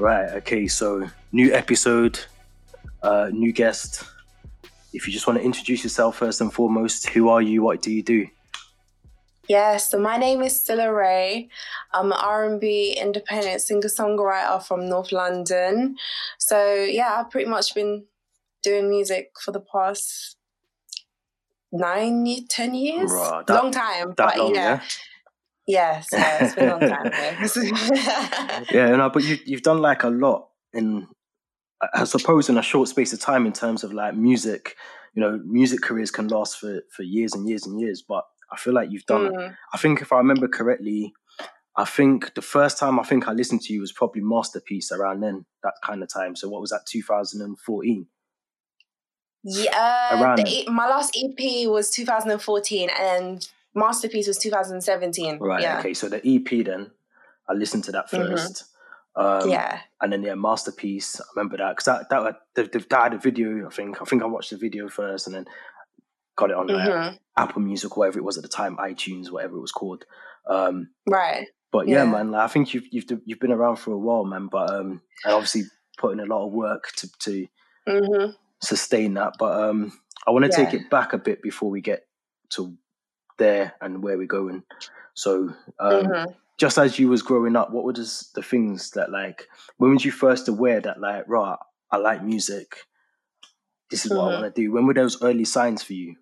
Right. Okay. So new episode, uh, new guest. If you just want to introduce yourself first and foremost, who are you? What do you do? Yeah, so my name is Stella Ray. I'm an R&B independent singer-songwriter from North London. So yeah, I've pretty much been doing music for the past nine, ten years. Right, that- long time, That but long, yeah. yeah. Yes, yeah, it's been a long time. yeah. Yeah. No, but you you've done like a lot in, I suppose, in a short space of time in terms of like music. You know, music careers can last for for years and years and years, but I feel like you've done. Mm. I think if I remember correctly, I think the first time I think I listened to you was probably Masterpiece around then, that kind of time. So what was that, 2014? Yeah, uh, Around the. My last EP was 2014 and Masterpiece was 2017. Right. Yeah. Okay. So the EP then, I listened to that Mhm. 1st Um, yeah. And then yeah, Masterpiece. I remember that because that that, that had a video. I think I think I watched the video first and then got it on like, hmm Apple Music, whatever it was at the time, iTunes, whatever it was called. Um, Right. but yeah, Yeah. man, like, I think you've you've you've been around for a while, man. But um, and obviously putting a lot of work to to hmm sustain that. But um, I want to take it back a bit before we get to there and where we're going. So um, hmm just as you was growing up, what were just the things that like when was you first aware that like right, I like music. This is what I Mhm. want to do. When were those early signs for you?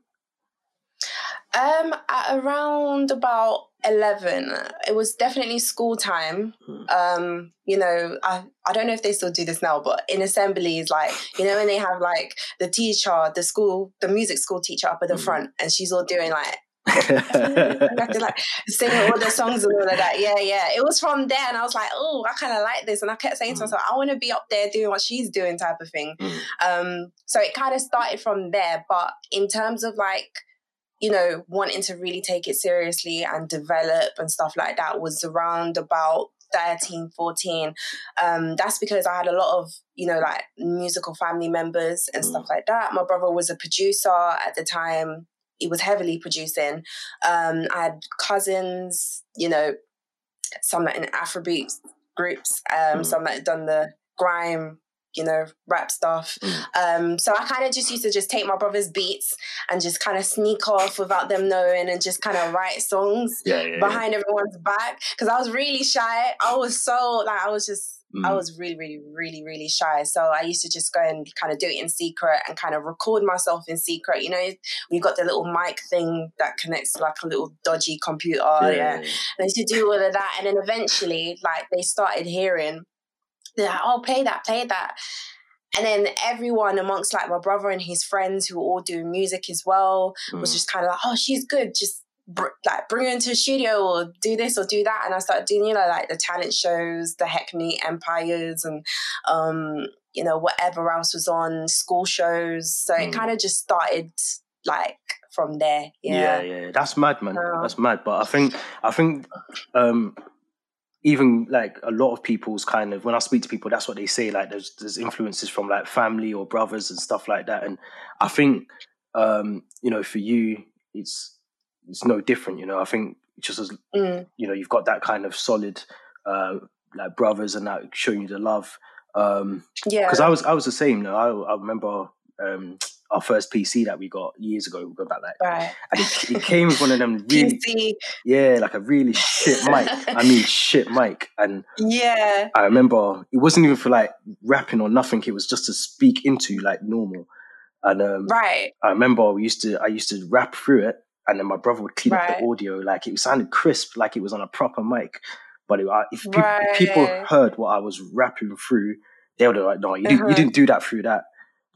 Um, at around about eleven, it was definitely school time. Hmm. Um, you know, I I don't know if they still do this now, but in assemblies, like you know, when they have like the teacher, the school, the music school teacher up at the Mhm. front, and she's all doing like. have to like sing all the songs and all of that. Yeah, yeah. It was from there, and I was like, oh, I kind of like this, and I kept saying to Mm. myself, I want to be up there doing what she's doing, type of thing. Mm. Um, so it kind of started from there. But in terms of like, you know, wanting to really take it seriously and develop and stuff like that was around about 13, 14. Um, that's because I had a lot of, you know, like musical family members and stuff like that. My brother was a producer at the time. He was heavily producing. Um, I had cousins, you know, some that in Afrobeat groups, um, Mm. some that had done the grime, you know, rap stuff. Mm. Um, so I kind of just used to just take my brother's beats and just kind of sneak off without them knowing and just kind of write songs yeah, yeah, yeah. behind everyone's back because I was really shy. I was so like I was just I Mm. was really really really really shy. So I used to just go and kind of do it in secret and kind of record myself in secret. You know, we got the little mic thing that connects to like a little dodgy computer. yeah, yeah. And I used to do all of that. And then eventually, like, they started hearing, they're like, oh, play that, play that. And then everyone amongst like my brother and his friends who were all doing music as well was Mm. just kind of like, oh, she's good. Just br- like bring her into a studio or do this or do that. And I started doing, you know, like the talent shows, the Hackney Empires and, um, you know, whatever else was on school shows. So it Mm. kind of just started like from there. yeah, Yeah. yeah. That's mad, man. That's mad. But I think, I think, um, even like a lot of people's kind of when I speak to people, that's what they say. Like there's there's influences from like family or brothers and stuff like that. And I think, um, you know, for you, it's it's no different. You know, I think just as Mm. you know, you've got that kind of solid, uh, like brothers and that showing you the love. Um, Yeah. because I was I was the same. No, I I remember um our first PC that we got years ago. We go back like, Right. and it, it came with one of them really, PC. yeah, like a really shit mic. I mean, shit mic. And Yeah. I remember it wasn't even for like rapping or nothing. It was just to speak into like normal. And um, Right. I remember we used to I used to rap through it, and then my brother would clean up the audio. Like it sounded crisp, like it was on a proper mic. But it, if, peop- if people heard what I was rapping through, they would be like, "No, you didn't. You Uh-huh. didn't do that through that."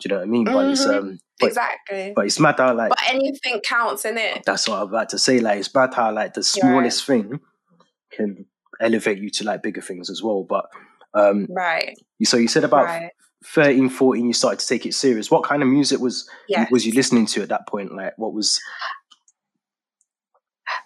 Do you know what I mean? But it's Mhm. um, but, exactly. but it's mad how like But anything counts, in it? that's what I'm about to say. Like it's mad how like the right. smallest thing can elevate you to like bigger things as well. But um, Right. so you said about Right. 13, 14, you started to take it serious. What kind of music was Yeah. was you listening to at that point? Like what was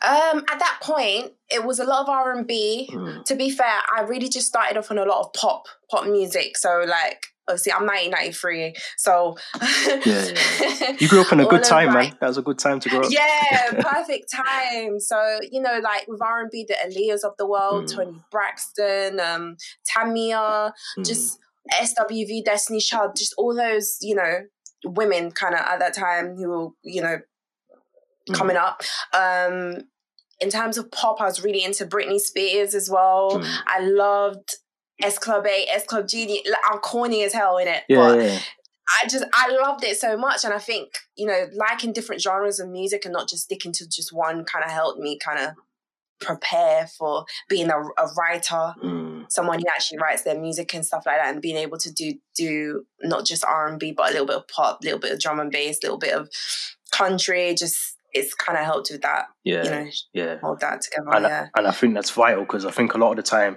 Um, at that point, it was a lot of R and B. Mm, To be fair, I really just started off on a lot of pop, pop music. So like obviously I'm 1993, so yeah, yeah. you grew up in a good time, man. That was a good time to grow up. Yeah, perfect time. So you know, like with R and B, the Aaliyahs of the world, mm. Toni Braxton, um, Tamia, mm. just SWV, Destiny Child, just all those you know women kind of at that time who were you know. Coming up. Um, in terms of pop, I was really into Britney Spears as well. Mm. I loved S Club A, S Club G. I'm corny as hell in it. Yeah, but yeah. I just I loved it so much, and I think you know liking different genres of music and not just sticking to just one kind of helped me kind of prepare for being a, a writer, mm. someone who actually writes their music and stuff like that, and being able to do do not just R and B but a little bit of pop, a little bit of drum and bass, a little bit of country, just it's kind of helped with that. Yeah, you know, yeah, hold that together. And, yeah. and I think that's vital because I think a lot of the time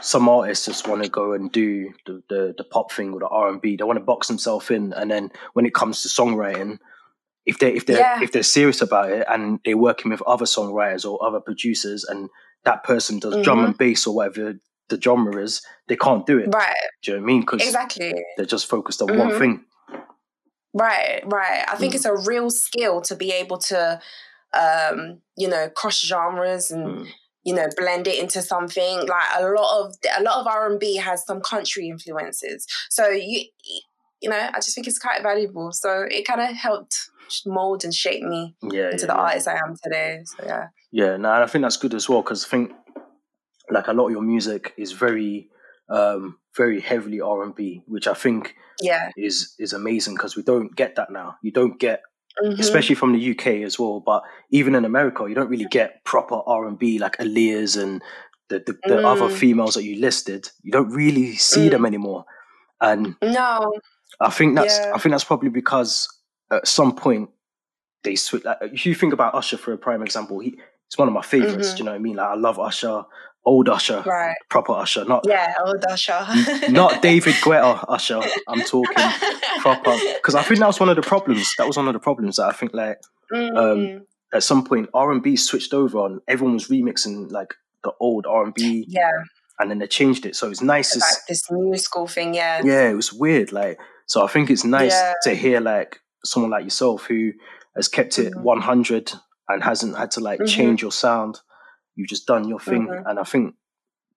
some artists just want to go and do the, the, the pop thing or the R and B. They want to box themselves in, and then when it comes to songwriting, if they if they yeah. if they're serious about it and they're working with other songwriters or other producers, and that person does mm-hmm. drum and bass or whatever the genre is, they can't do it. Right? Do you know what I mean? Because exactly, they're just focused on mm-hmm. one thing. Right, right. I think mm. it's a real skill to be able to, um, you know, cross genres and. Mm you know blend it into something like a lot of a lot of r&b has some country influences so you you know i just think it's quite valuable so it kind of helped mold and shape me yeah, into yeah, the yeah. artist i am today so yeah yeah no i think that's good as well because i think like a lot of your music is very um very heavily r&b which i think yeah is is amazing because we don't get that now you don't get mm-hmm. especially from the UK as well. But even in America, you don't really get proper R and B like Aaliyah's and the the, the mm. other females that you listed. You don't really see mm. them anymore. And no, I think that's yeah. I think that's probably because at some point they switch. Like, if you think about Usher for a prime example, he, he's one of my favorites. Mm-hmm. Do you know what I mean? Like I love Usher old Usher, right? Proper Usher, not yeah, old Usher, not David Guetta Usher. I'm talking proper because I think that was one of the problems. That was one of the problems that I think like mm-hmm. um, mm. at some point R and B switched over and everyone was remixing like the old R and B, yeah, and then they changed it. So it's nice. Like this new school thing, yeah, yeah. It was weird, like so. I think it's nice yeah. to hear like someone like yourself who has kept it mm-hmm. 100 and hasn't had to like mm-hmm. change your sound you've just done your thing, mm-hmm. and I think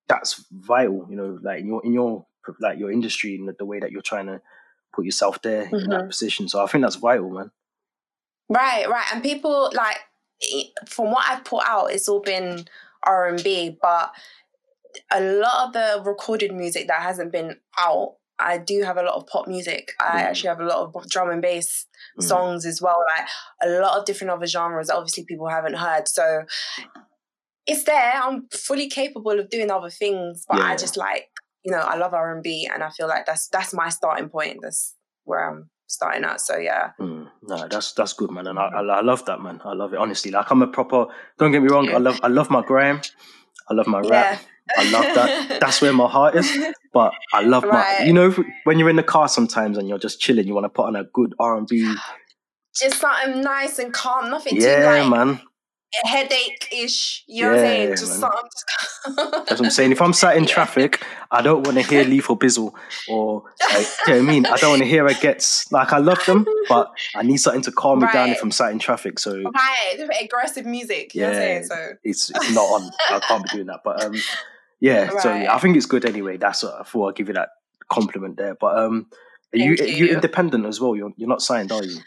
that's vital. You know, like in your in your like your industry and the way that you're trying to put yourself there mm-hmm. in that mm-hmm. position. So I think that's vital, man. Right, right, and people like from what I've put out, it's all been R and B, but a lot of the recorded music that hasn't been out I do have a lot of pop music. I mm. actually have a lot of drum and bass mm. songs as well, like a lot of different other genres. Obviously, people haven't heard. So it's there. I'm fully capable of doing other things, but yeah. I just like you know I love R and B, and I feel like that's that's my starting point. That's where I'm starting at. So yeah. Mm, no, that's that's good, man, and I, I, I love that, man. I love it honestly. Like I'm a proper. Don't get me wrong. I love I love my grime. I love my rap. Yeah. I love that. That's where my heart is. But I love right. my. You know, when you're in the car sometimes and you're just chilling, you want to put on a good R and B. Just something nice and calm. Nothing yeah, too like man headache ish. You know what I'm saying? Just something. That's what I'm saying. If I'm sat in traffic, I don't want to hear Lethal Bizzle or, like, you know what I mean? I don't want to hear it gets, like, I love them, but I need something to calm me down if I'm sat in traffic. So, right, aggressive music. You yeah, know what I'm saying? So, it's, it's not on. I can't be doing that. But, um, yeah, right. so yeah, I think it's good anyway. That's what I thought I'd give you that compliment there. But, um, are you, you. you independent as well? You're, you're not signed, are you?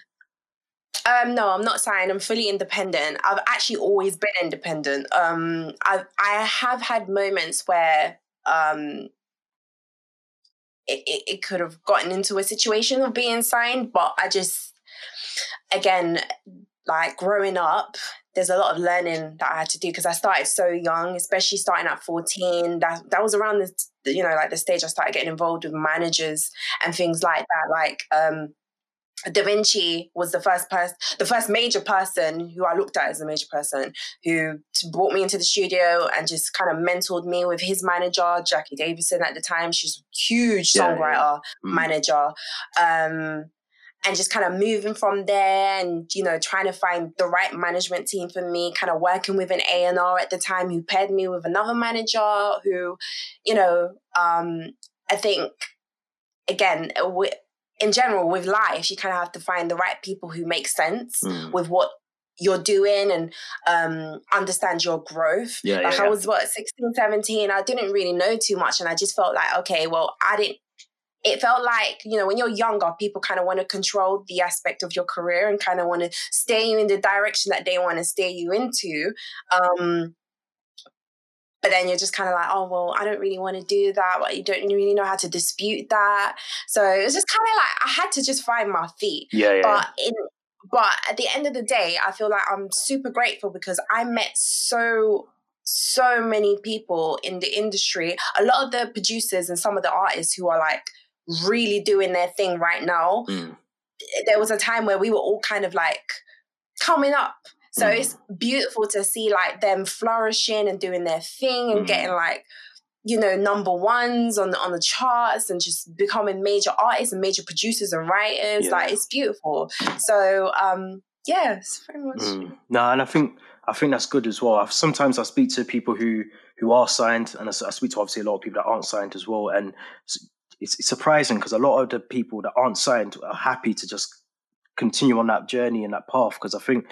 Um, no, I'm not signed. I'm fully independent. I've actually always been independent. Um, I I have had moments where um, it, it, it could have gotten into a situation of being signed, but I just, again, like growing up, there's a lot of learning that I had to do because I started so young, especially starting at 14. That that was around the you know like the stage I started getting involved with managers and things like that. Like um, Da Vinci was the first person, the first major person who I looked at as a major person who brought me into the studio and just kind of mentored me with his manager, Jackie Davison at the time. She's a huge songwriter, yeah. Mm. manager. Um, and just kind of moving from there and you know trying to find the right management team for me kind of working with an a&r at the time who paired me with another manager who you know um, i think again, in general with life, you kind of have to find the right people who make sense mm. with what you're doing and um, understand your growth. Yeah, like yeah, I was what 16, 17. I didn't really know too much, and I just felt like okay, well, I didn't. It felt like you know when you're younger, people kind of want to control the aspect of your career and kind of want to steer you in the direction that they want to steer you into. Um, but then you're just kind of like, oh well, I don't really want to do that. But you don't really know how to dispute that. So it was just kind of like I had to just find my feet. Yeah, yeah. But in but at the end of the day, I feel like I'm super grateful because I met so so many people in the industry. A lot of the producers and some of the artists who are like really doing their thing right now. Mm. There was a time where we were all kind of like coming up so mm. it's beautiful to see like them flourishing and doing their thing and mm. getting like you know number ones on the on the charts and just becoming major artists and major producers and writers. Yeah. Like it's beautiful. So um yeah, it's very much. Mm. No, and I think I think that's good as well. Sometimes I speak to people who who are signed, and I speak to obviously a lot of people that aren't signed as well, and it's, it's surprising because a lot of the people that aren't signed are happy to just continue on that journey and that path because I think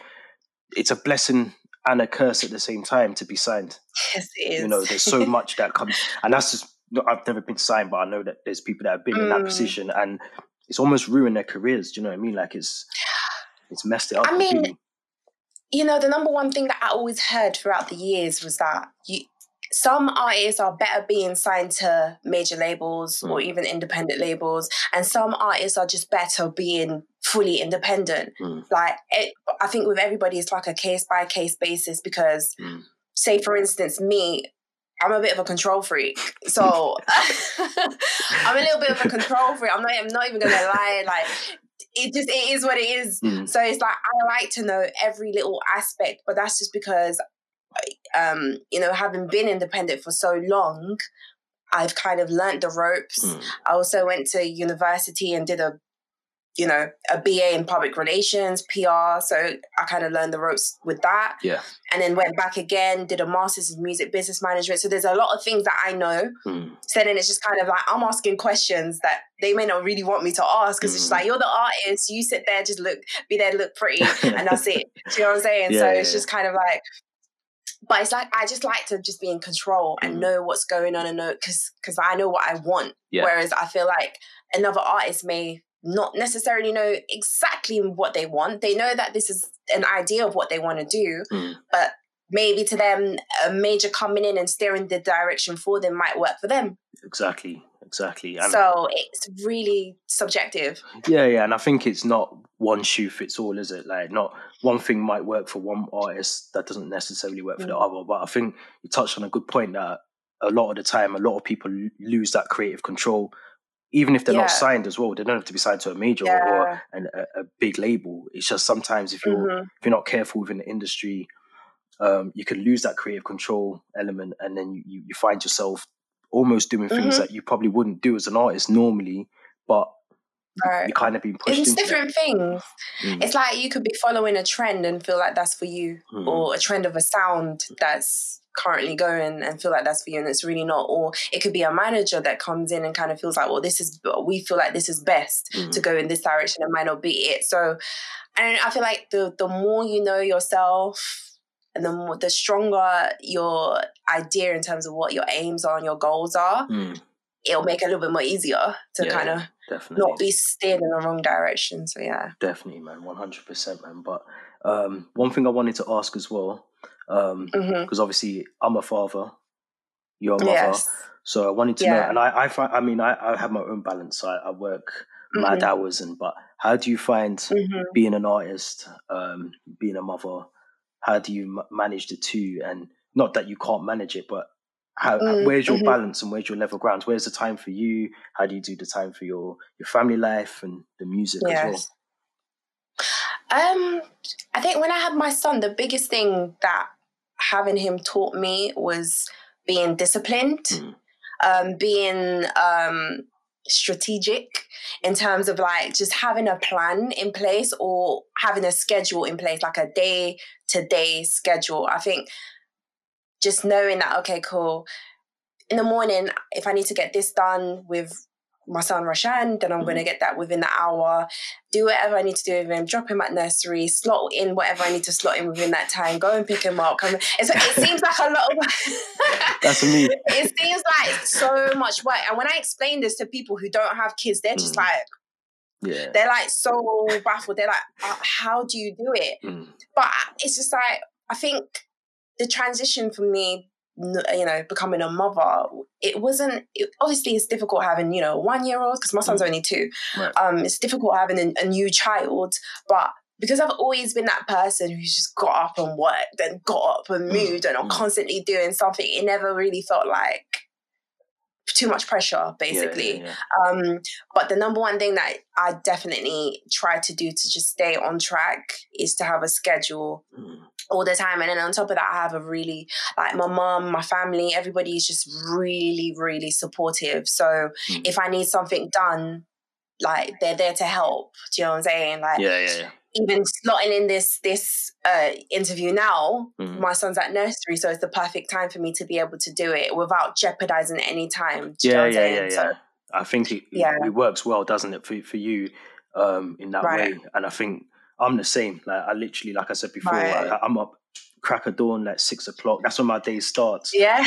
it's a blessing and a curse at the same time to be signed. Yes, it is. You know, there's so much that comes, and that's just. I've never been signed, but I know that there's people that have been mm. in that mm. position, and it's almost ruined their careers. Do you know what I mean? Like it's it's messed it up. I mean, you know, the number one thing that I always heard throughout the years was that you some artists are better being signed to major labels mm. or even independent labels, and some artists are just better being fully independent. Mm. Like, it, I think with everybody, it's like a case by case basis because, mm. say, for instance, me, I'm a bit of a control freak. So I'm a little bit of a control freak. I'm not, I'm not even going to lie. Like, it just it is what it is. Mm. So it's like I like to know every little aspect, but that's just because um, you know, having been independent for so long, I've kind of learned the ropes. Mm. I also went to university and did a, you know, a BA in public relations, PR. So I kind of learned the ropes with that. Yeah. And then went back again, did a master's in music business management. So there's a lot of things that I know. Mm. So then it's just kind of like I'm asking questions that they may not really want me to ask because mm. it's just hmm. like you're the artist, you sit there, just look, be there, look pretty, and that's it. Do you know what I'm saying? Yeah, so it's yeah. just kind of like but it's like I just like to just be in control and mm. know what's going on and know because because I know what I want. Yeah. Whereas I feel like another artist may not necessarily know exactly what they want. They know that this is an idea of what they want to do, mm. but maybe to them a major coming in and steering the direction for them might work for them. Exactly exactly. And so it's really subjective. Yeah, yeah, and I think it's not one shoe fits all, is it? Like, not one thing might work for one artist that doesn't necessarily work for mm. the other. But I think you touched on a good point that a lot of the time, a lot of people lose that creative control. Even if they're yeah. not signed as well, they don't have to be signed to a major yeah. or an, a, a, big label. It's just sometimes if you're mm-hmm. if you're not careful within the industry, um, you can lose that creative control element, and then you, you, you find yourself almost doing things mm-hmm. that you probably wouldn't do as an artist normally, but right. you're kind of being pushed. It's different it. things. Mm. It's like you could be following a trend and feel like that's for you, mm. or a trend of a sound that's currently going and feel like that's for you and it's really not or it could be a manager that comes in and kind of feels like well this is we feel like this is best mm. to go in this direction it might not be it so and i feel like the the more you know yourself and the more the stronger your idea in terms of what your aims are and your goals are, mm. It'll make it a little bit more easier to yeah, kind of definitely. not be steered in the wrong direction. So yeah, definitely, man, one hundred percent, man. But um, one thing I wanted to ask as well, because um, mm-hmm. obviously I'm a father, you're a mother, yes. so I wanted to yeah. know, and I, I find, I mean, I, I have my own balance. So I, I work mm-hmm. mad hours, and but how do you find mm-hmm. being an artist, um, being a mother? how do you manage the two and not that you can't manage it but how mm, where's your mm-hmm. balance and where's your level ground where's the time for you how do you do the time for your your family life and the music yes. as well um i think when i had my son the biggest thing that having him taught me was being disciplined mm. um being um strategic in terms of like just having a plan in place or having a schedule in place, like a day to day schedule. I think just knowing that, okay, cool. In the morning, if I need to get this done with my son Rashan, then I'm mm-hmm. going to get that within the hour, do whatever I need to do with him, drop him at nursery, slot in whatever I need to slot in within that time, go and pick him up. Come, it seems like a lot of. That's me. It seems like so much work. And when I explain this to people who don't have kids, they're just mm. like, yeah. They're like so baffled. They're like, uh, how do you do it? Mm. But it's just like, I think the transition for me you know becoming a mother it wasn't it, obviously it's difficult having you know one year old because my son's mm. only two right. um it's difficult having a, a, new child but because I've always been that person who's just got up and worked and got up and mm. moved and I'm mm. constantly doing something it never really felt like too much pressure basically yeah, yeah, yeah. um but the number one thing that i definitely try to do to just stay on track is to have a schedule mm. All the time and then on top of that i have a really like my mom my family everybody is just really really supportive so mm. if i need something done like they're there to help do you know what i'm saying like yeah yeah, yeah even slotting in this this uh, interview now, mm-hmm. my son's at nursery, so it's the perfect time for me to be able to do it without jeopardizing any time. yeah, yeah, yeah, yeah. So, I think it, yeah. it works well, doesn't it, for for you um, in that right. way? And I think I'm the same. Like I literally, like I said before, right. I, I'm up crack of dawn like six o'clock. That's when my day starts. Yeah,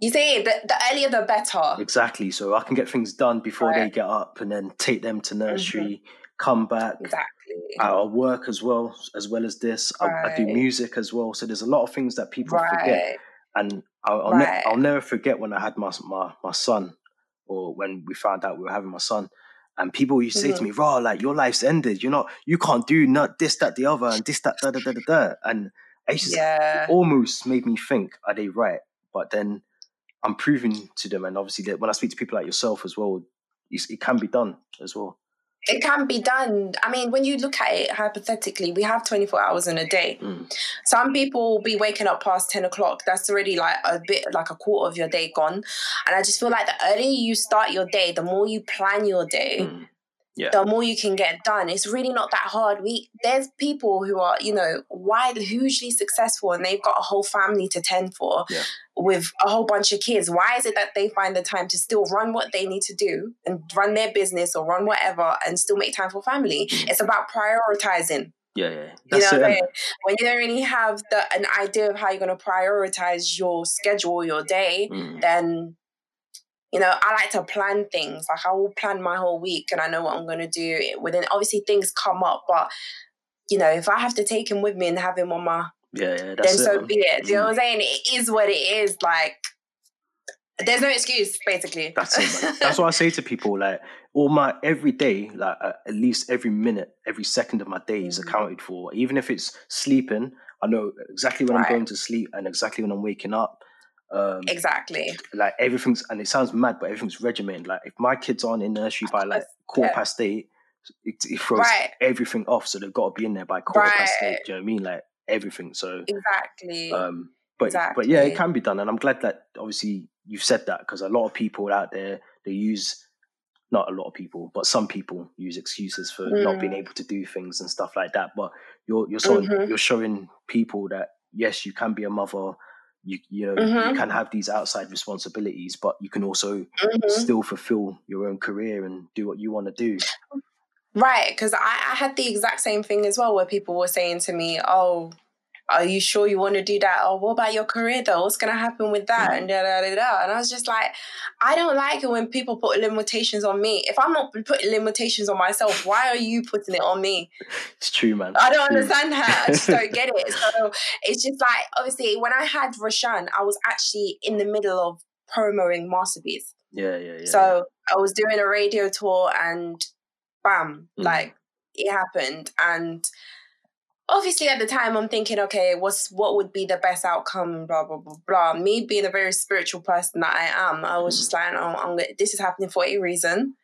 you see, the, the earlier the better. Exactly. So I can get things done before right. they get up, and then take them to nursery. Mm-hmm. Come back, exactly I work as well, as well as this. Right. I, I, do music as well. So there's a lot of things that people forget. And I'll, I'll, ne- I'll, never forget when I had my, my, my son or when we found out we were having my son. And people used to say mm-hmm. to me, "Raw, like your life's ended. You're not, you can't do not this, that, the other, and this, that, da, da, da, da, da." And it just yeah. almost made me think, "Are they right?" But then I'm proving to them, and obviously, that when I speak to people like yourself as well, it can be done as well. It can be done. I mean, when you look at it hypothetically, we have 24 hours in a day. Mm. Some people will be waking up past 10 o'clock. That's already like a bit like a quarter of your day gone. And I just feel like the earlier you start your day, the more you plan your day, mm yeah. the more you can get done. It's really not that hard. We there's people who are, you know, wide hugely successful and they've got a whole family to tend for yeah. with a whole bunch of kids. Why is it that they find the time to still run what they need to do and run their business or run whatever and still make time for family? Mm. It's about prioritizing. Yeah, yeah. That's you know, it. when you don't really have the an idea of how you're going to prioritize your schedule, your day, mm. then you know, I like to plan things. Like I will plan my whole week and I know what I'm going to do within. Obviously, things come up, but you know, if I have to take him with me and have him on my, yeah, yeah then it, so man. be it. Do you know what I'm saying? It is what it is. Like, there's no excuse, basically. That's it, man. That's what I say to people. Like, all my every day, like uh, at least every minute, every second of my day is mm-hmm. accounted for. Even if it's sleeping, I know exactly when right. I'm going to sleep and exactly when I'm waking up. Um, exactly. Like everything's, and it sounds mad, but everything's regimented. Like if my kids aren't in nursery by like quarter yeah. past eight, it, it throws right. everything off. So they've got to be in there by quarter right. past eight. Do you know what I mean? Like everything. So exactly. Um, but exactly. but yeah, it can be done, and I'm glad that obviously you've said that because a lot of people out there they use not a lot of people, but some people use excuses for mm. not being mm. able to do things and stuff like that. But you're you're showing, mm-hmm. you're showing people that yes, you can be a mother you you know mm-hmm. you can have these outside responsibilities but you can also mm-hmm. still fulfill your own career and do what you want to do right because I, I had the exact same thing as well where people were saying to me oh are you sure you want to do that? Or what about your career though? What's going to happen with that? Mm-hmm. And da, da, da, da. And I was just like, I don't like it when people put limitations on me. If I'm not putting limitations on myself, why are you putting it on me? It's true, man. I don't understand that. I just don't get it. So it's just like, obviously, when I had Rashan, I was actually in the middle of promoting Masterpiece. Yeah, yeah, yeah. So I was doing a radio tour and bam, mm. like it happened. And obviously at the time I'm thinking, okay, what's what would be the best outcome? Blah blah blah blah. Me being a very spiritual person that I am, I was mm. just like, oh, I'm this is happening for a reason,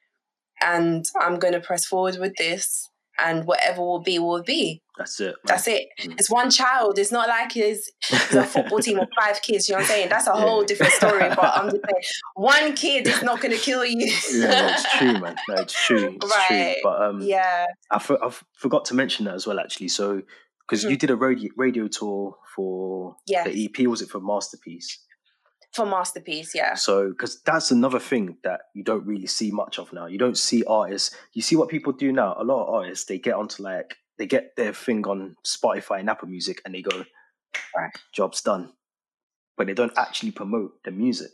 and I'm going to press forward with this, and whatever will be will be. That's it. Man. That's it. Mm. It's one child. It's not like it's, it's a football team of five kids. You know what I'm saying? That's a yeah. whole different story. But I'm just saying, one kid is not going to kill you. yeah, it's true, man. No, it's true. It's right. true. But um, yeah, I, for, I forgot to mention that as well, actually. So, because mm. you did a radio, radio tour for the EP, was it for Masterpiece? For masterpiece, yeah. So, because that's another thing that you don't really see much of now. You don't see artists. You see what people do now. A lot of artists they get onto like they get their thing on Spotify and Apple Music, and they go, Right. "Job's done," but they don't actually promote the music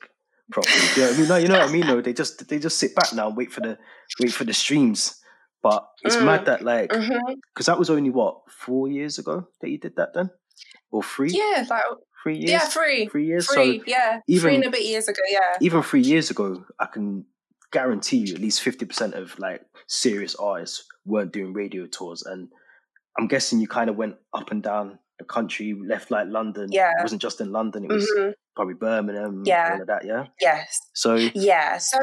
properly. you know what I mean? No, you know what I mean. They just they just sit back now and wait for the wait for the streams. But it's Mm. mad that like because hmm that was only what four years ago that you did that then, or three, Yeah, like three years, yeah, three, three years. three, So yeah, even- three and a bit years ago, yeah. even three years ago, I can guarantee you at least fifty percent of like serious artists weren't doing radio tours, and I'm guessing you kind of went up and down the country, left like London. Yeah. it wasn't just in London; it was hmm probably Birmingham, Yeah. all of that. Yeah, Yes. so Yeah. So,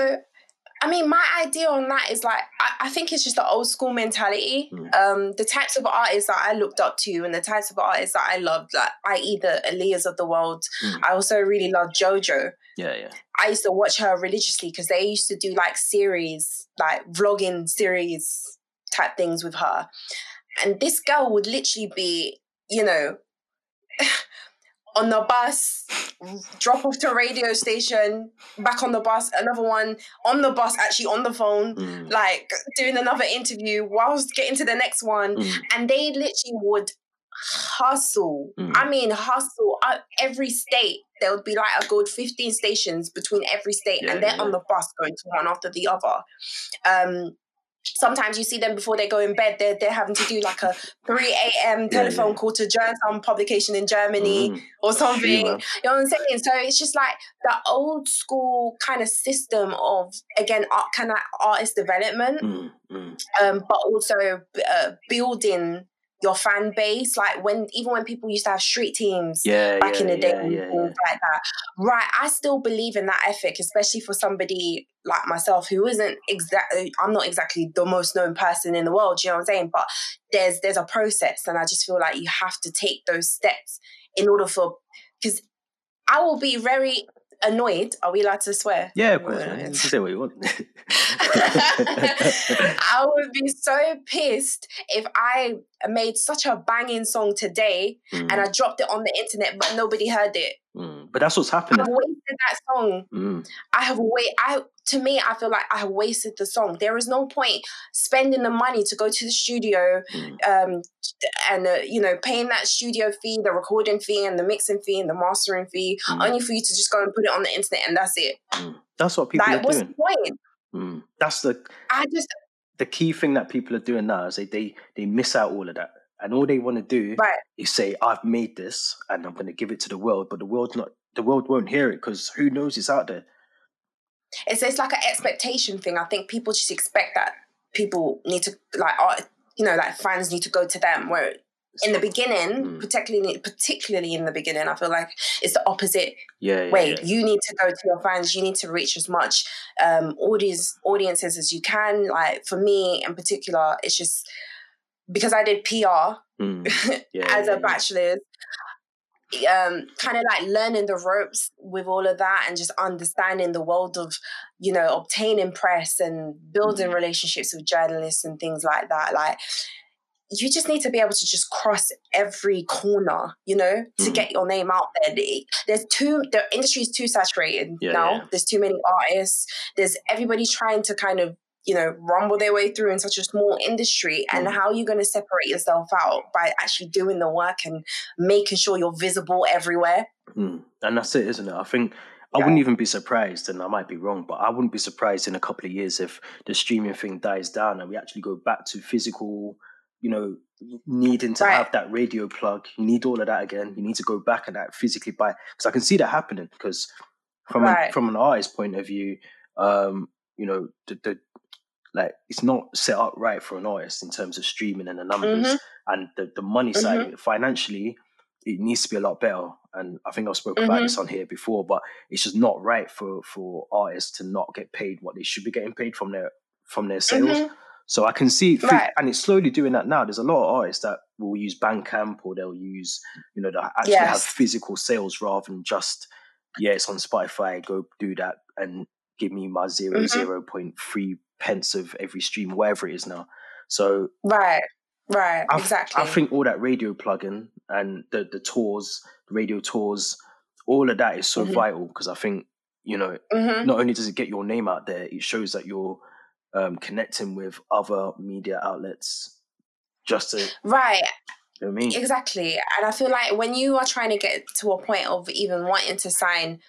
I mean, my idea on that is like, I, I think it's just the old school mentality. Mm. Um, the types of artists that I looked up to and the types of artists that I loved, like, i.e., the Aaliyahs of the world. Mm. I also really love JoJo. yeah, yeah, I used to watch her religiously because they used to do like series, like vlogging series type things with her. And this girl would literally be, you know, on the bus, drop off to a radio station, back on the bus, another one on the bus, actually on the phone, Mm, like doing another interview whilst getting to the next one. mm, And they literally would hustle. Mm. I mean, hustle. Uh, every state, there would be like a good 15 stations between every state, Yeah, and they're yeah, on the bus going to one after the other. Um, sometimes you see them before they go in bed, they're, they're having to do like a 3 a.m. telephone yeah. call to join some publication in Germany mm. or something. man. You know what I'm saying? So it's just like the old school kind of system of again art, kind of artist development, Mm, mm. um, but also uh, building your fan base. Like when even when people used to have street teams Yeah, back yeah, in the day yeah, and yeah, things yeah. like that. Right, I still believe in that ethic, especially for somebody like myself who isn't exactly I'm not exactly the most known person in the world, you know what I'm saying? But there's there's a process and I just feel like you have to take those steps in order for because I will be very annoyed. Are we allowed to swear? Yeah, of course. You can say what you want. I would be so pissed if I made such a banging song today Mm, and I dropped it on the internet, but nobody heard it. mm. But that's what's happening. I've wasted that song. Mm, I have wait. I to me, I feel like I have wasted the song. There is no point spending the money to go to the studio, mm. um, and uh, you know, paying that studio fee, the recording fee, and the mixing fee, and the mastering fee, Mm. only for you to just go and put it on the internet and that's it. Mm. That's what people like, are what's doing. the point? Mm. That's the I just the key thing that people are doing now is they they, they miss out all of that, and all they want to do right. is say, "I've made this, and I'm going to give it to the world," but the world's not. The world won't hear it because who knows it's out there. It's it's like an expectation thing. I think people just expect that people need to like, art, you know, like fans need to go to them. Where in the beginning, Mm. particularly particularly in the beginning, I feel like it's the opposite Yeah, yeah, way. yeah. You need to go to your fans. You need to reach as much um, audience audiences as you can. Like for me in particular, it's just because I did PR Mm. Yeah, as yeah, a bachelor's. Um, kind of like learning the ropes with all of that and just understanding the world of, you know, obtaining press and building Mhm. relationships with journalists and things like that. Like, you just need to be able to just cross every corner, you know, to Mhm. get your name out there. There's too the industry is too saturated Yeah, now. There's too many artists. There's everybody trying to kind of you know rumble their way through in such a small industry. And Mhm. how are you going to separate yourself out by actually doing the work and making sure you're visible everywhere? Mm. And that's it, isn't it? I think I wouldn't even be surprised, and I might be wrong, but I wouldn't be surprised in a couple of years if the streaming thing dies down and we actually go back to physical, you know, needing to Right. have that radio plug. You need all of that again. You need to go back and that physically buy because I can see that happening. Because from Right. a, from an artist point of view, um, you know, the, the like it's not set up right for an artist in terms of streaming and the numbers mm-hmm. and the, the money side mm-hmm. financially it needs to be a lot better and i think i've spoken mm-hmm. about this mm-hmm. on here before but it's just not right for for artists to not get paid what they should be getting paid from their from their sales mm-hmm. so i can see right. and it's slowly doing that now there's a lot of artists that will use bandcamp or they'll use you know that actually yes. have physical sales rather than just yeah it's on spotify go do that and give me my zero mm-hmm. zero point three pence of every stream wherever it is now so Right. Right. I, exactly. I think all that radio plugging and the the tours, radio tours, all of that is so Mhm. vital because I think you know hmm not only does it get your name out there, it shows that you're um, connecting with other media outlets just to, you Right, know I mean? exactly. And I feel like when you are trying to get to a point of even wanting to sign,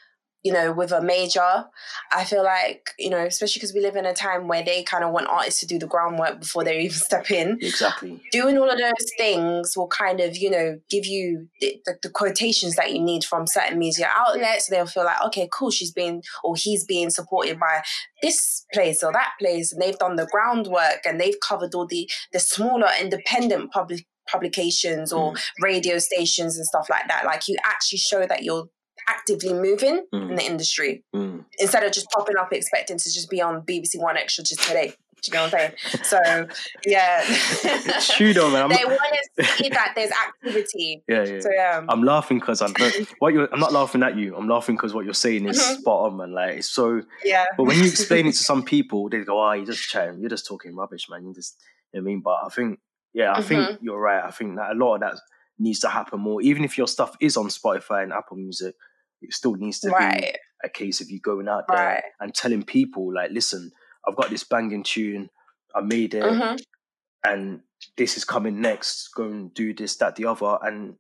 you know, with a major, I feel like, you know, especially because we live in a time where they kind of want artists to do the groundwork before they even step in. Exactly. Doing all of those things will kind of, you know, give you the, the, the quotations that you need from certain media outlets. They'll feel like, okay, cool, she's being or he's being supported by this place or that place, and they've done the groundwork and they've covered all the the smaller independent public publications or mm. radio stations and stuff like that. Like you actually show that you're actively moving in Mm, the industry mm. instead of just popping up expecting to just be on BBC 1Xtra just today. Do you know what I'm saying? So yeah, true though, man. I'm they want to see that there's activity. yeah, yeah. So yeah, I'm laughing because I'm what you. I'm not laughing at you. I'm laughing because what you're saying is Mhm. spot on, man. Like it's so. yeah, But when you explain it to some people, they go, "Ah, you're just chatting. You're just talking rubbish, man. You just." You know what I mean? But I think, yeah, I think you're right. I think that a lot of that needs to happen more. Even if your stuff is on Spotify and Apple Music, it still needs to be a case of you going out there right. and telling people, like, listen, I've got this banging tune, I made it, hmm and this is coming next. Go and do this, that, the other, and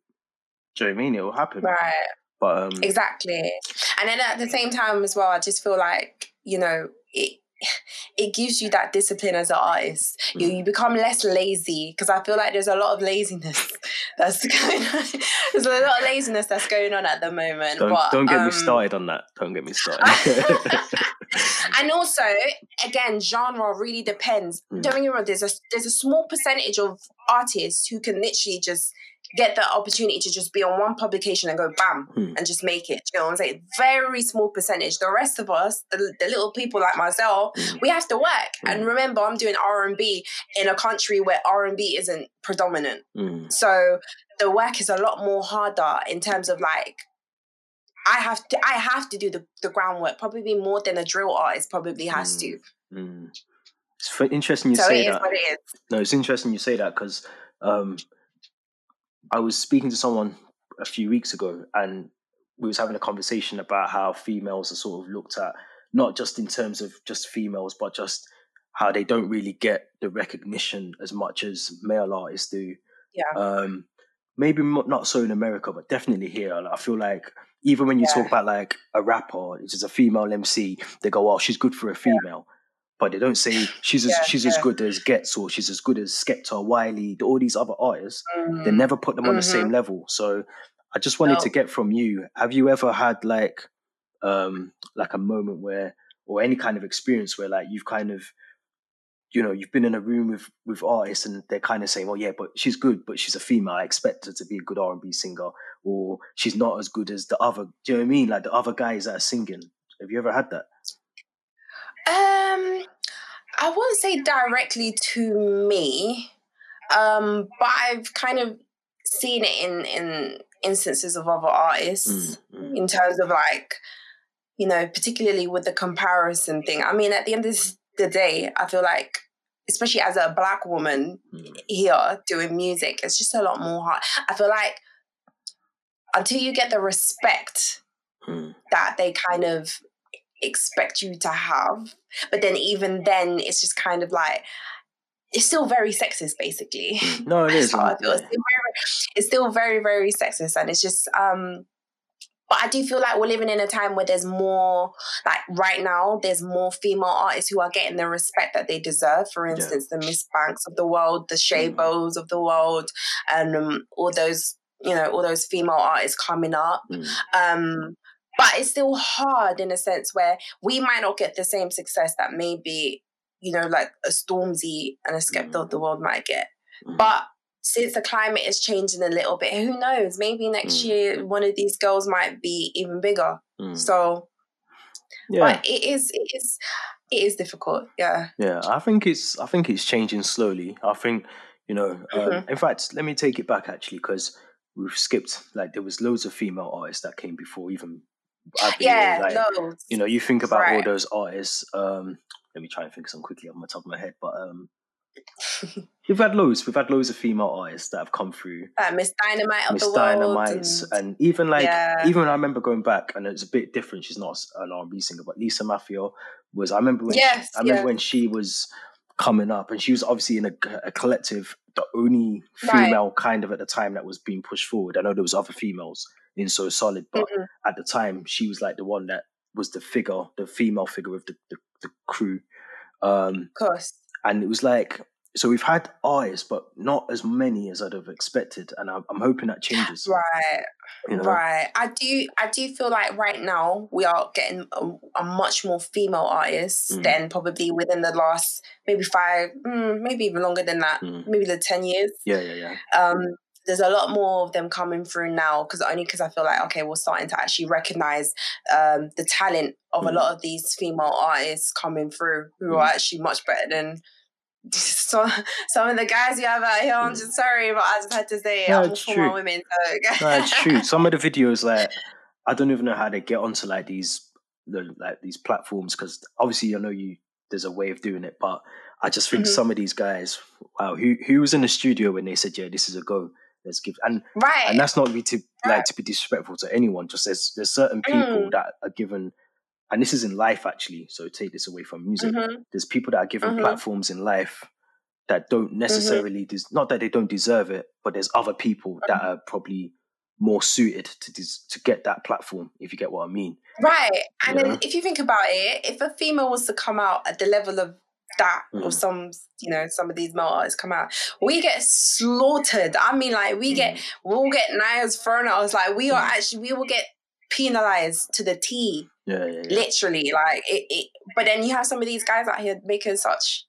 do you know what I mean? It will happen. Right. But um, Exactly. And then at the same time as well, I just feel like, you know, it it gives you that discipline as an artist. You, Mm. you become less lazy because I feel like there's a lot of laziness that's going on. There's a lot of laziness that's going on at the moment. don't but, don't get me um, started on that. Don't get me started. and also, again, genre really depends. Mm. Don't get me wrong. There's a there's a small percentage of artists who can literally just get the opportunity to just be on one publication and go bam Hmm. and just make it. You know what I'm saying? Very small percentage. The rest of us, the, the little people like myself, Mm. we have to work. And Mm. remember, I'm doing R and B in a country where R and B isn't predominant. So the work is a lot more harder in terms of like I have to I have to do the, the groundwork probably more than a drill artist probably has to. It's interesting you So say it is that. what it is. No, it's interesting you say that because um, I was speaking to someone a few weeks ago, and we was having a conversation about how females are sort of looked at, not just in terms of just females, but just how they don't really get the recognition as much as male artists do. Yeah. Um, maybe not so in America, but definitely here. Like, I feel like even when you Yeah. talk about like a rapper, which is a female MC, they go, "Well, she's good for a female." But they don't say she's as, Yeah, she's as good as Ghetts or she's as good as Skepta, Wiley, all these other artists. They Mm. never put them on the same level. So I just wanted to get from you: Have you ever had like, um, like a moment where, or any kind of experience where, like, you've kind of, you know, you've been in a room with with artists and they're kind of saying, "Well, yeah, but she's good, but she's a female. I expect her to be a good R and B singer, or she's not as good as the other." Do you know what I mean? Like the other guys that are singing. Have you ever had that? Um, I wouldn't say directly to me, um, but I've kind of seen it in in instances of other artists Mm, mm, in terms of like, you know, particularly with the comparison thing. I mean, at the end of the day, I feel like, especially as a black woman mm, here doing music, it's just a lot more hard. I feel like until you get the respect mm, that they kind of expect you to have. But then even then, it's just kind of like it's still very sexist, basically. mm. No, it is. how I and- feel. It's still, very, it's still very, very sexist, and it's just. um But I do feel like we're living in a time where there's more, like right now, there's more female artists who are getting the respect that they deserve. For Yeah. instance, the Ms Banks of the world, the Shea Mm. Bows of the world, and um, all those, you know, all those female artists coming up. Mm, Um, but it's still hard in a sense where we might not get the same success that maybe, you know, like a Stormzy and a Skepta of the world might get. mm. But since the climate is changing a little bit, who knows? Maybe next Mm. year one of these girls might be even bigger. Mm. So, yeah. but it is, it is, it is difficult. Yeah. Yeah, I think it's I think it's changing slowly. I think you know. Um, Mhm. In fact, let me take it back actually because we've skipped like there was loads of female artists that came before even. Yeah. like, you know, you think about all those artists. Um, let me try and think of some quickly on the top of my head, but um, We've had loads. We've had loads of female artists that have come through. Miss Dynamite of Miss the world. Miss Dynamites, and- and even like Yeah. even I remember going back, and it's a bit different. She's not an R and B singer, but Lisa Maffia was. I remember when she, Yes, I remember yeah. when she was coming up, and she was obviously in a, a collective, the only Right. female kind of at the time that was being pushed forward. I know there was other females in So Solid, but Mhm. at the time she was like the one that was the figure, the female figure of the the, the crew. Um, Of course. and it was like so we've had artists but not as many as i'd have expected and i'm, I'm hoping that changes Right. you know? Right. I do. I do feel like right now we are getting a, a much more female artists Mm. than probably within the last maybe five, mm, maybe even longer than that. Mm. Maybe the ten years. yeah yeah yeah Um, there's a lot more of them coming through now because only because I feel like okay, we're starting to actually recognize um, the talent of a Mm. lot of these female artists coming through who are Mm. actually much better than. Some, some of the guys you have out here, I'm just sorry, but I just had to say. No, I'm it's for true. women. So. no, it's true some of the videos like i don't even know how they get onto like these the, like these platforms because obviously i know you there's a way of doing it but i just think Mhm. some of these guys wow who who was in the studio when they said yeah this is a go let's give and Right. and that's not really to like to be disrespectful to anyone. Just there's there's certain people Mm. that are given, and this is in life actually. So take this away from music. Mhm. There's people that are given Mhm. platforms in life that don't Mm-hmm. necessarily des- not that they don't deserve it, but there's other people that Mm-hmm. are probably more suited to des- to get that platform. If you get what I mean. Right. And Yeah. then if you think about it, if a female was to come out at the level of that, or Mm. some, you know, some of these male artists come out, we get slaughtered. I mean, like, we get, we'll get knives thrown at us. Like, we are Mm. actually, we will get penalized to the T, Yeah, yeah, yeah. literally. Like, it, it, but then you have some of these guys out here making such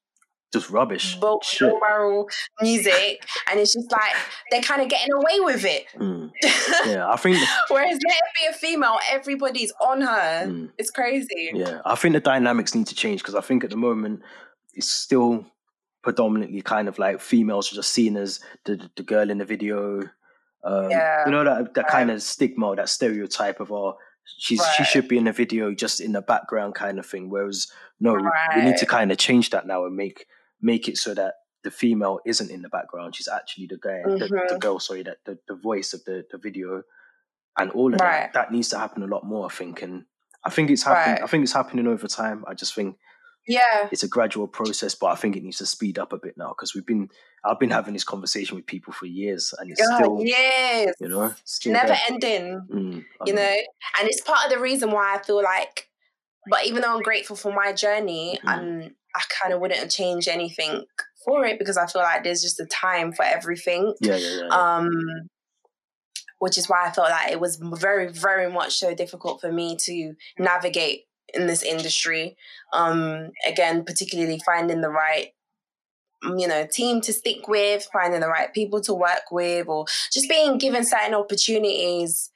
Just rubbish. bow Shit. barrel music, and it's just like, they're kind of getting away with it. Mm. Yeah, I think. Whereas let it be a female, everybody's on her. Mm. It's crazy. Yeah, I think the dynamics need to change because I think at the moment it's still predominantly kind of like females are just seen as the the girl in the video. Um, Yeah, you know that that right. kind of stigma, that stereotype of oh, she's she should be in the video just in the background kind of thing. Whereas no, we need to kind of change that now and make make it so that the female isn't in the background. She's actually the guy, the, the Mhm. girl. Sorry, that the, the voice of the the video and all of Right. that. That needs to happen a lot more. I think, and I think it's happening. Right. I think it's happening over time. I just think Yeah. it's a gradual process, but I think it needs to speed up a bit now because we've been. I've been having this conversation with people for years, and it's God, still, yes. you know, Never there. ending, Mm, you know? And it's part of the reason why I feel like, but even though I'm grateful for my journey, Mhm. and I kind of wouldn't have changed anything for it because I feel like there's just a time for everything. Yeah, yeah, yeah. yeah. Um, which is why I felt like it was very, very much so difficult for me to navigate in this industry. Um, again, particularly finding the right, mm, you know, team to stick with, finding the right people to work with, or just being given certain opportunities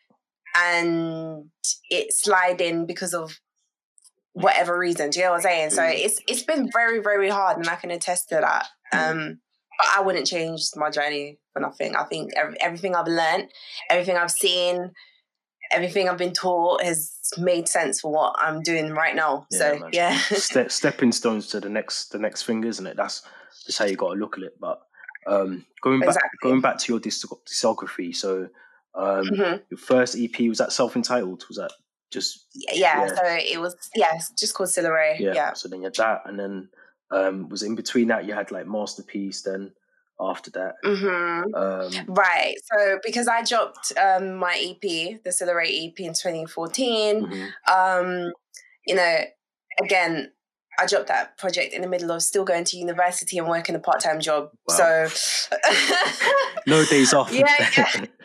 and it sliding because of whatever reason. Do you know what I'm saying? So Mm. it's it's been very, very hard, and I can attest to that. Mm. Um, but I wouldn't change my journey for nothing. I think ev- everything I've learned, everything I've seen, everything I've been taught has made sense for what I'm doing right now. Yeah, so man. yeah, Ste- stepping stones to the next the next thing, isn't it? That's just how you got to look at it. But um, going back Exactly. going back to your disc- discography, so um, Mhm. your first EP was that self entitled? Was that just yeah, Yeah. So it was yeah, just called Silhouette. yeah? Yeah. So then you had that, and then um, was in between that you had like masterpiece. Then after that, hmm um, Right. So because I dropped um, my EP, the Silhouette EP in 2014, mhm. um, you know, again, I dropped that project in the middle of still going to university and working a part time job. Wow. So, no days off. Yeah, yeah.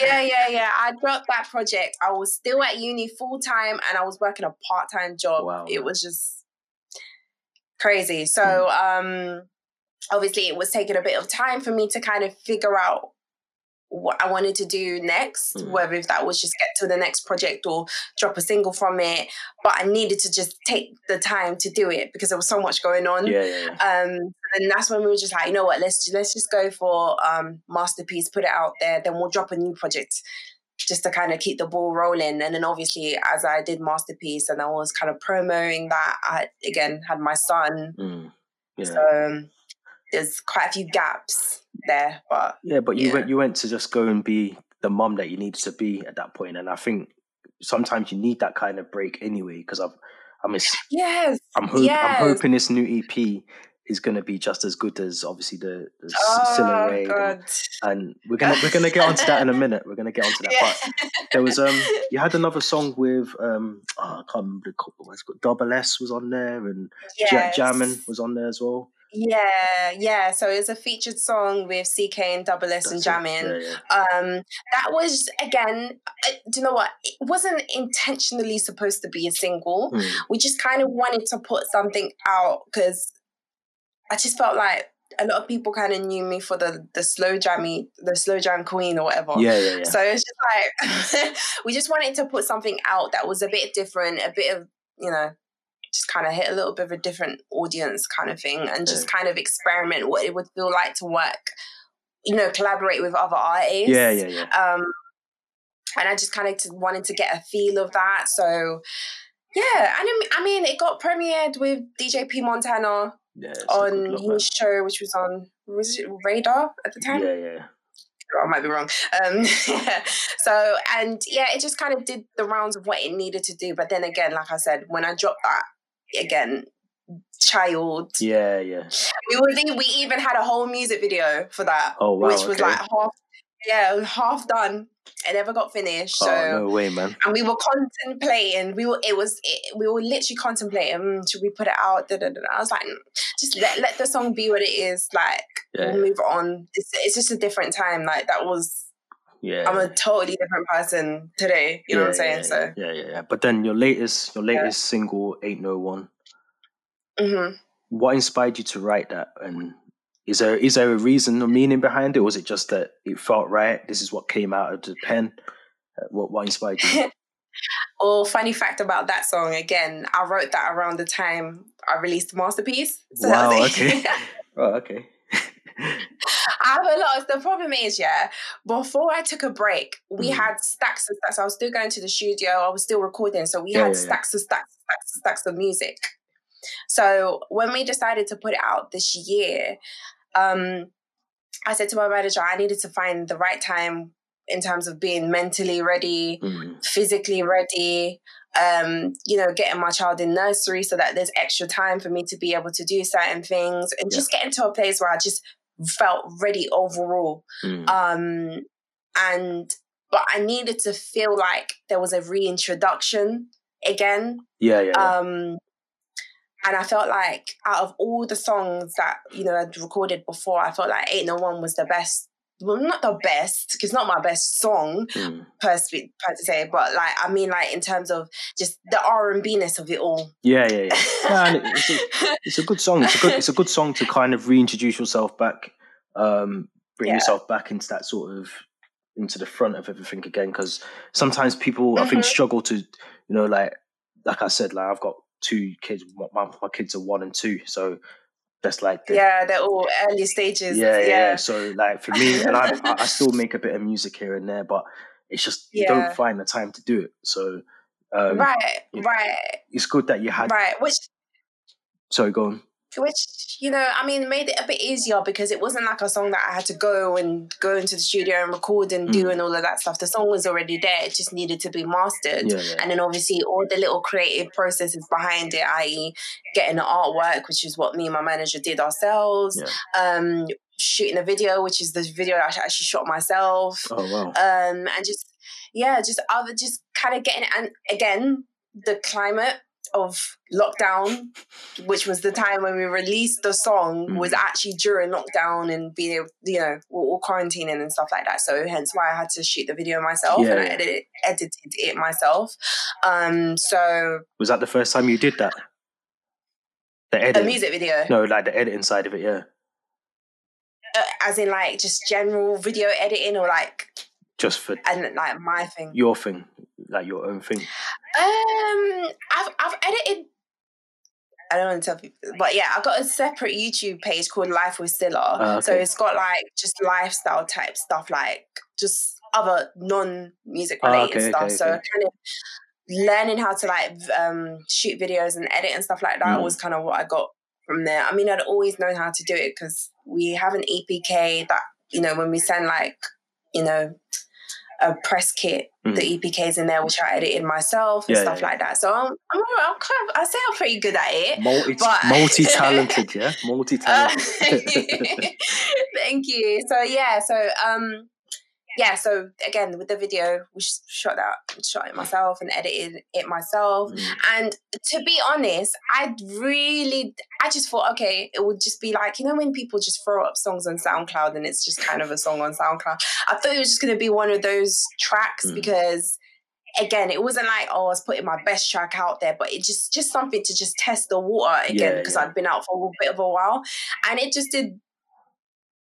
yeah, yeah, yeah. I dropped that project. I was still at uni full time and I was working a part time job. Wow. It was just crazy. So, um, obviously, it was taking a bit of time for me to kind of figure out what I wanted to do next, Mm. whether if that was just get to the next project or drop a single from it. But I needed to just take the time to do it because there was so much going on. yeah, yeah, yeah. Um, and that's when we were just like, you know what, let's let's just go for um masterpiece, put it out there, then we'll drop a new project just to kind of keep the ball rolling. And then obviously, as I did masterpiece and I was kind of promoting that, I again had my son. Mm. Yeah. So um, there's quite a few gaps there. But Yeah, but you Yeah. went you went to just go and be the mum that you needed to be at that point, and I think sometimes you need that kind of break anyway. Because I've I'm yes, I'm, hope, I'm hoping this new EP is going to be just as good as obviously the, the oh and, and we're gonna we're gonna get onto that in a minute. We're gonna get onto that, but there was um you had another song with um oh, I can't remember the co- what it's called. Double S was on there and yes. Jammin was on there as well. Yeah, yeah. So it was a featured song with CK and Double S and That's it. Jamin. Yeah, yeah. Um, that was again. uh, Do you know what? It wasn't intentionally supposed to be a single. Mm. We just kind of wanted to put something out because I just felt like a lot of people kind of knew me for the the slow jammy, the slow jam queen or whatever. yeah, yeah, yeah. So it's just like we just wanted to put something out that was a bit different, a bit of you know, just kind of hit a little bit of a different audience kind of thing, and just kind of experiment what it would feel like to work, you know, collaborate with other artists. yeah, yeah, yeah. Um, and I just kind of wanted to get a feel of that. So yeah, and I mean, I mean, it got premiered with DJ P Montana yeah it's a good on his show, which was on was it Radar at the time? Yeah, yeah. I might be wrong. Um, so and yeah, it just kind of did the rounds of what it needed to do. But then again, like I said, when I dropped that again, child, Yeah, yeah. we was we even had a whole music video for that, Oh wow. which was okay. like half yeah, it was half done. It never got finished. So oh no way, man. and we were contemplating. We were. It was. It, we were literally contemplating. mm, should we put it out? Da, da, da. I was like, just let let the song be what it is. Like Yeah, we'll move on. It's, it's just a different time. Like that was. yeah. I'm a totally different person today. You know what I'm saying? Yeah, So. yeah, yeah, yeah. But then your latest, your latest single, "Ain't No One." Mm-hmm. What inspired you to write that? And is there is there a reason or meaning behind it, or was it just that it felt right? This is what came out of the pen. Uh, What what inspired you? Well, funny fact about that song again, I wrote that around the time I released Masterpiece. So Wow, okay. oh, okay. I have a lot. Of, The problem is, yeah, before I took a break, we Mhm. had stacks and stacks. I was still going to the studio, I was still recording. So we Yeah, had yeah, yeah. stacks and stacks, stacks and stacks of music. So when we decided to put it out this year, um, I said to my manager, I needed to find the right time in terms of being mentally ready, Mm, physically ready, um, you know, getting my child in nursery so that there's extra time for me to be able to do certain things and Yeah. just getting to a place where I just felt ready overall. mm. Um, and but I needed to feel like there was a reintroduction again. yeah, yeah, yeah. Um, and I felt like out of all the songs that you know I'd recorded before, I felt like Ain't No One was the best. Well, not the best, because not my best song, Mm. per, spe- per se, but like I mean, like in terms of just the R and B ness of it all. yeah, yeah, yeah. It's, a, it's a good song. It's a good it's a good song to kind of reintroduce yourself back, um, bring Yeah. yourself back into that sort of into the front of everything again. Because sometimes people, I think, Mhm. struggle to, you know, like like I said, like I've got two kids. My, my kids are one and two, so that's like the, yeah, they're all early stages. yeah, yeah, yeah. So like for me, and I, I still make a bit of music here and there, but it's just you Yeah. don't find the time to do it. So um, right, yeah. right, it's good that you had. right. Which Sorry, go on. Which you know i mean made it a bit easier because it wasn't like a song that i had to go and go into the studio and record and do Mm. and all of that stuff the song was already there it just needed to be mastered Yeah, yeah. and then obviously all the little creative processes behind it i.e getting the artwork which is what me and my manager did ourselves Yeah. um shooting a video which is the video i actually shot myself Oh wow. um and just yeah just other just kind of getting and again the climate of lockdown which was the time when we released the song was Mhm. actually during lockdown and being able you know we're all quarantining and stuff like that so hence why i had to shoot the video myself Yeah, and i edited, edited it myself um so Was that the first time you did that? The the edit? music video No, like the editing side of it. Yeah, uh, as in like just general video editing or like just for and like my thing your thing, like your own thing. Um, I've I've edited. I don't want to tell people, but yeah, I've got a separate YouTube page called Life with Scylla. Ah, So it's got like just lifestyle type stuff, like just other non music Ah, related okay, stuff. okay, so okay. kind of learning how to like um shoot videos and edit and stuff like that Mm. was kind of what I got from there. I mean, I'd always known how to do it because we have an EPK that you know when we send like you know a press kit, mm. the EPKs in there, which I edited myself and yeah, stuff yeah. like that. So I'm, I'm, I'm, kind of, I say I'm pretty good at it. Multi, but... multi-talented, yeah, multi-talented. Uh, thank you. So yeah, so um, yeah, so again with the video, we shot that, shot it myself and edited it myself. Mm. And to be honest, I really, I just thought, okay, it would just be like you know when people just throw up songs on SoundCloud and it's just kind of a song on SoundCloud. I thought it was just going to be one of those tracks mm. because again, it wasn't like oh, I was putting my best track out there, but it just just something to just test the water again because yeah, yeah. I'd been out for a bit of a while, and it just did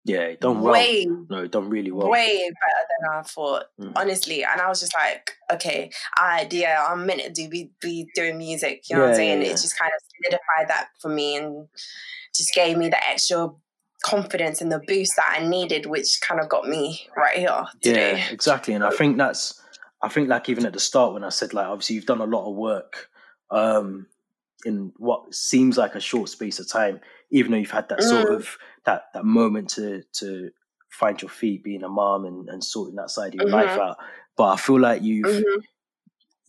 yeah, done well. Way, no, done really well. Way better than I thought, mm. honestly. And I was just like, okay, I yeah, I'm meant to do be, be doing music. You know yeah, what I'm saying? Yeah, yeah. It just kind of solidified that for me and just gave me the extra confidence and the boost that I needed, which kind of got me right here today. Yeah, exactly. And I think that's, I think like even at the start when I said like, obviously you've done a lot of work um, in what seems like a short space of time, even though you've had that mm. sort of that that moment to to find your feet, being a mom and, and sorting that side of your mm-hmm. life out. But I feel like you've mm-hmm.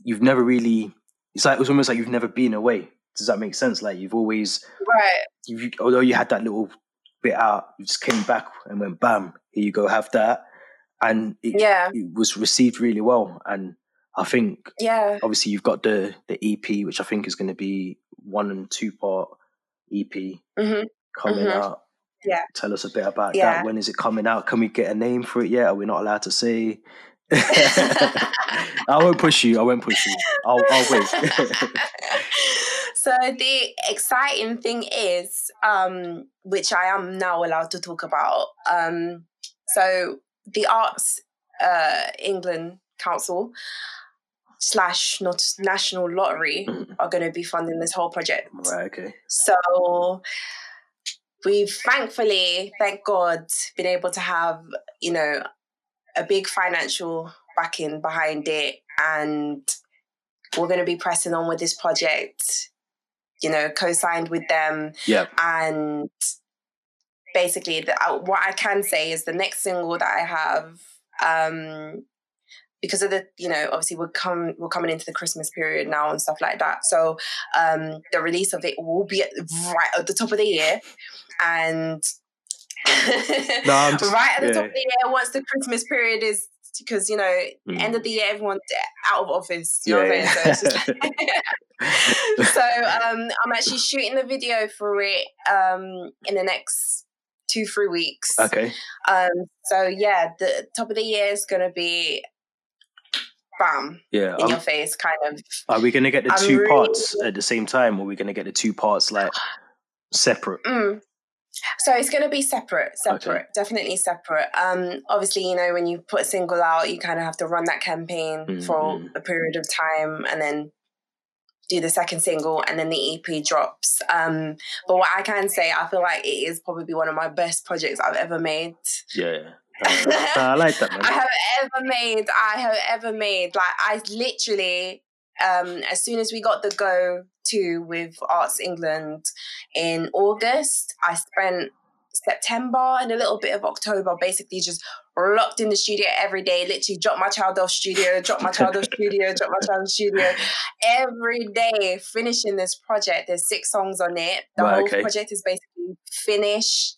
you've never really. It's like it was almost like you've never been away. Does that make sense? Like you've always right. You, although you had that little bit out, you just came back and went bam. Here you go, have that, and it, yeah, it was received really well. And I think yeah, obviously you've got the the EP, which I think is going to be one and two part EP mm-hmm. coming mm-hmm. out. Yeah. Tell us a bit about yeah. that. When is it coming out? Can we get a name for it yet? Are we not allowed to say? I won't push you. I won't push you. I'll, I'll wait. so the exciting thing is, um, which I am now allowed to talk about. Um, so the Arts uh, England Council slash not National Lottery mm. are going to be funding this whole project. Right. Okay. So we've thankfully, thank God, been able to have, you know, a big financial backing behind it. And we're going to be pressing on with this project, you know, co signed with them. Yeah. And basically, the, uh, what I can say is the next single that I have. Um, because of the you know obviously we're come we're coming into the christmas period now and stuff like that. So um the release of it will be at, right at the top of the year. And no, just, right at the yeah. top of the year once the Christmas period is because you know mm. end of the year everyone's out of office you yeah, know what I'm saying? So, so um, I'm actually shooting the video for it um, in the next two three weeks. Okay. Um, so yeah the top of the year is going to be bam yeah in your face kind of are we going to get the I'm two really... parts at the same time or are we going to get the two parts like separate mm. So it's going to be separate, separate, okay. definitely separate. Um, obviously, you know, when you put a single out, you kind of have to run that campaign mm-hmm. for a period of time, and then do the second single, and then the EP drops. Um, but what I can say, I feel like it is probably one of my best projects I've ever made. Yeah. I like that. Man. I have ever made. I have ever made. Like I literally, um, as soon as we got the go to with Arts England in August. I spent September and a little bit of October basically just locked in the studio every day, literally drop my child off studio, drop my child off studio, drop my child off studio. Every day finishing this project. There's six songs on it. The whole okay. project is basically finished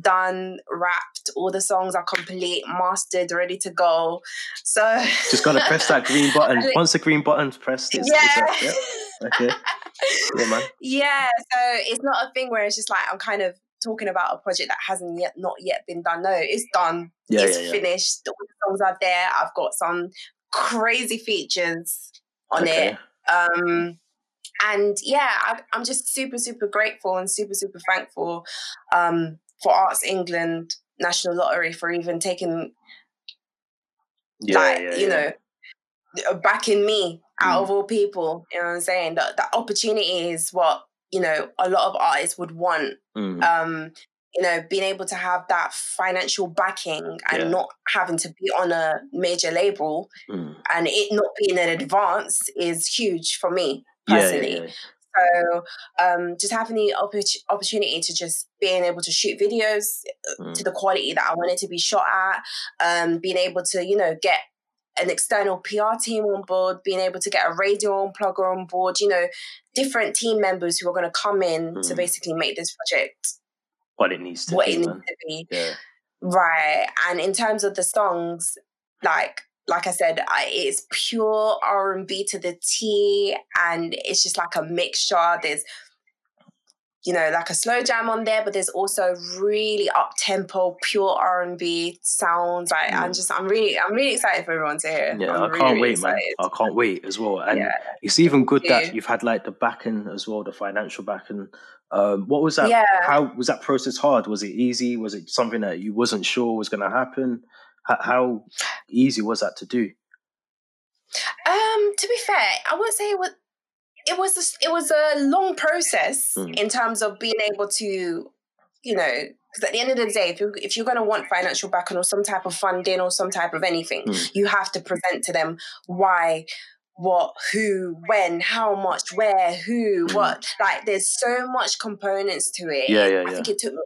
done, wrapped. All the songs are complete, mastered, ready to go. So just gotta press that green button. Once the green button's pressed, it's, yeah. It's yeah. Okay. Yeah. So it's not a thing where it's just like I'm kind of talking about a project that hasn't yet not yet been done. No, it's done. Yeah, it's yeah. finished. All the songs are there. I've got some crazy features on okay. it. Um and yeah, I, am just super, super grateful and super, super thankful um, for Arts England National Lottery for even taking yeah, like yeah, you yeah. know backing me out mm. of all people. You know what I'm saying? That the opportunity is what you know a lot of artists would want. Mm. Um, you know, being able to have that financial backing and yeah. not having to be on a major label mm. and it not being in advance is huge for me personally. Yeah, yeah, So um, just having the oppor- opportunity to just being able to shoot videos uh, Mm. to the quality that I wanted to be shot at, um, being able to, you know, get an external PR team on board, being able to get a radio unplugger on board, you know, different team members who are going to come in to Mm. basically make this project what it needs to what be, it needs man. to be. Yeah. Right. And in terms of the songs, like like I said, I, it's pure R and B to the T, and it's just like a mixture. There's you know like a slow jam on there, but there's also really up tempo, pure R and B sounds. Like I'm Mm. just I'm really I'm really excited for everyone to hear. Yeah, I'm I really, can't really wait, man. I can't wait as well. And Yeah. it's even good that you've had like the backing as well, the financial backing. Um, what was that? Yeah. How was that process hard? Was it easy? Was it something that you wasn't sure was going to happen? How, how easy was that to do? Um, to be fair, I wouldn't say it was it was a, it was a long process Mm. in terms of being able to, you know, because at the end of the day, if you if you're going to want financial backing or some type of funding or some type of anything, Mm. you have to present to them why. What, who, when, how much, where, who, Mm. what? Like, there's so much components to it. Yeah, yeah, I yeah. think it took me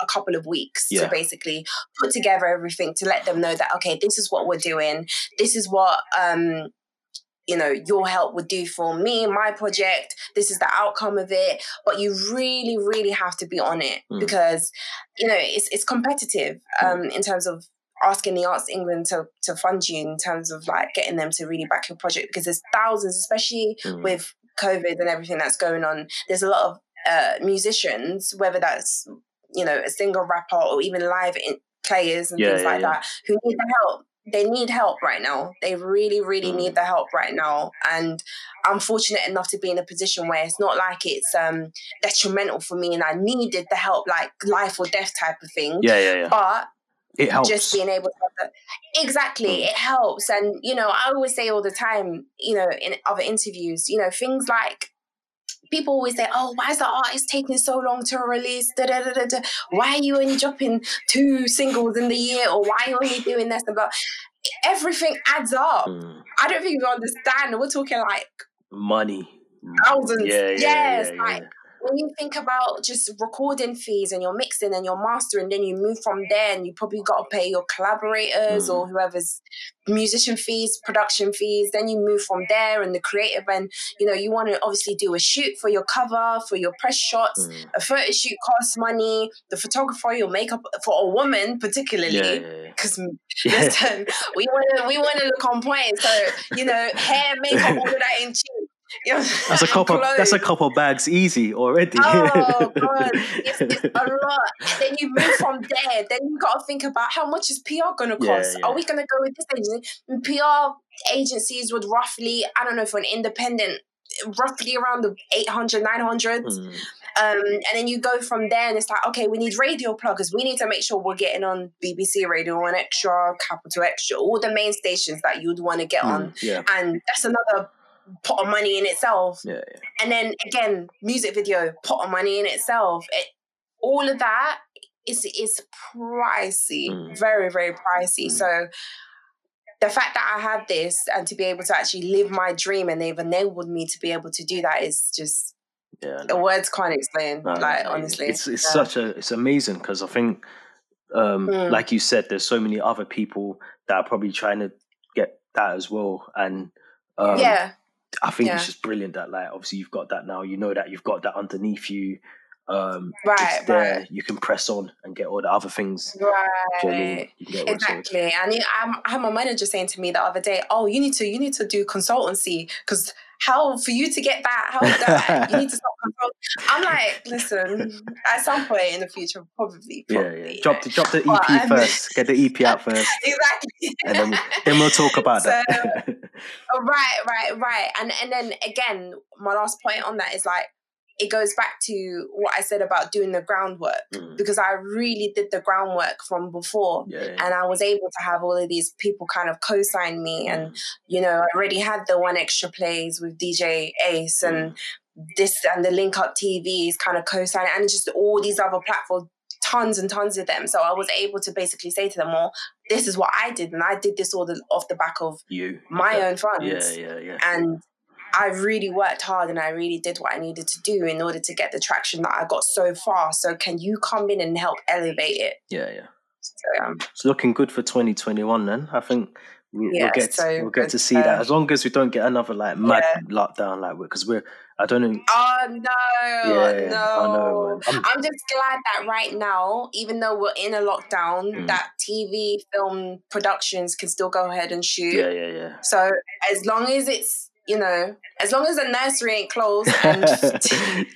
a couple of weeks Yeah. to basically put together everything to let them know that okay, this is what we're doing. This is what um you know your help would do for me my project this is the outcome of it but you really really have to be on it Mm. because you know it's it's competitive um in terms of asking the arts england to to fund you in terms of like getting them to really back your project because there's thousands especially Mm. with covid and everything that's going on there's a lot of uh musicians whether that's you know a single rapper or even live in- players and Yeah, things yeah, like yeah. that who need the help they need help right now. They really, really Mm. need the help right now. And I'm fortunate enough to be in a position where it's not like it's um detrimental for me and I needed the help, like life or death type of thing. Yeah, yeah, yeah. But It helps. just being able to exactly, Mm. it helps. And you know, I always say all the time, you know, in other interviews, you know, things like people always say, "Oh, why is the artist taking so long to release? Da, da, da, da, da. Why are you only dropping two singles in the year, or why are you only doing this?" And blah. Everything adds up. Mm. I don't think you understand. We're talking like Money. thousands. Yeah, yeah, yes, yeah, like yeah. When you think about just recording fees and your mixing and your mastering, then you move from there and you probably got to pay your collaborators Mm. or whoever's musician fees, production fees. Then you move from there and the creative and you know you want to obviously do a shoot for your cover, for your press shots. Mm. A photo shoot costs money. The photographer, your makeup for a woman particularly. Yeah, yeah, yeah. Because Yeah. listen, we want to we want to look on point. So you know, hair, makeup, all of that ain't cheap. That's a and couple. That's a clothes. couple bags easy already. Oh god, it's, it's a lot. Then you move from there. Then you got to think about how much is PR going to cost. yeah. Are we going to go with this agency? And PR agencies would roughly, I don't know, for an independent, roughly around the 800, 900. Mm. Um, and then you go from there, and it's like, okay, we need radio pluggers. We need to make sure we're getting on BBC Radio 1Xtra, Capital Xtra, all the main stations that you'd want to get on. Mm. Yeah, And that's another pot of money in itself. yeah, yeah. And then again, music video, pot of money in itself. It, all of that is is pricey, Mm. very very pricey. Mm. So the fact that I had this and to be able to actually live my dream and they've enabled me to be able to do that is just yeah. the words can't explain. No, no, like no, honestly, it's it's Yeah. such a it's amazing because I think, um, Mm. like you said, there's so many other people that are probably trying to get that as well, and um, yeah, I think yeah. it's just brilliant that like obviously you've got that now. You know that you've got that underneath you. Um, right, it's there. right, You can press on and get all the other things. Do you know I mean? right. You can get. Exactly, and you- I'm- I had my manager saying to me the other day, "Oh, you need to, you need to do consultancy because how for you to get that, how that you need to start consulting." I'm like, listen, at some point in the future, probably, Yeah, probably, yeah. you Drop the drop the EP But, um, first. Get the EP out first, exactly, and then then we'll talk about So, that. Oh, right, right, right. And and then again, my last point on that is like it goes back to what I said about doing the groundwork Mm, because I really did the groundwork from before. yeah, yeah. And I was able to have all of these people kind of co-sign me, and Mm, you know, I already had the 1Xtra plays with DJ Ace and this and the Link Up TVs kind of co-sign, and just all these other platforms, tons and tons of them. So I was able to basically say to them, "Well, this is what I did, and I did this all the, off the back of you my Yeah. own funds." Yeah, yeah, yeah. and I really worked hard and I really did what I needed to do in order to get the traction that I got so far. So can you come in and help elevate it? Yeah, yeah. So, um, It's looking good for 2021 then. I think we, Yeah, we'll get so we'll get to see that Um, as long as we don't get another like mad yeah. lockdown like because we're I don't know. Oh no, Yeah, no. I know. I'm I'm just glad that right now, even though we're in a lockdown, Mm. that TV film productions can still go ahead and shoot. Yeah, yeah, yeah. So as long as it's you know, as long as the nursery ain't closed and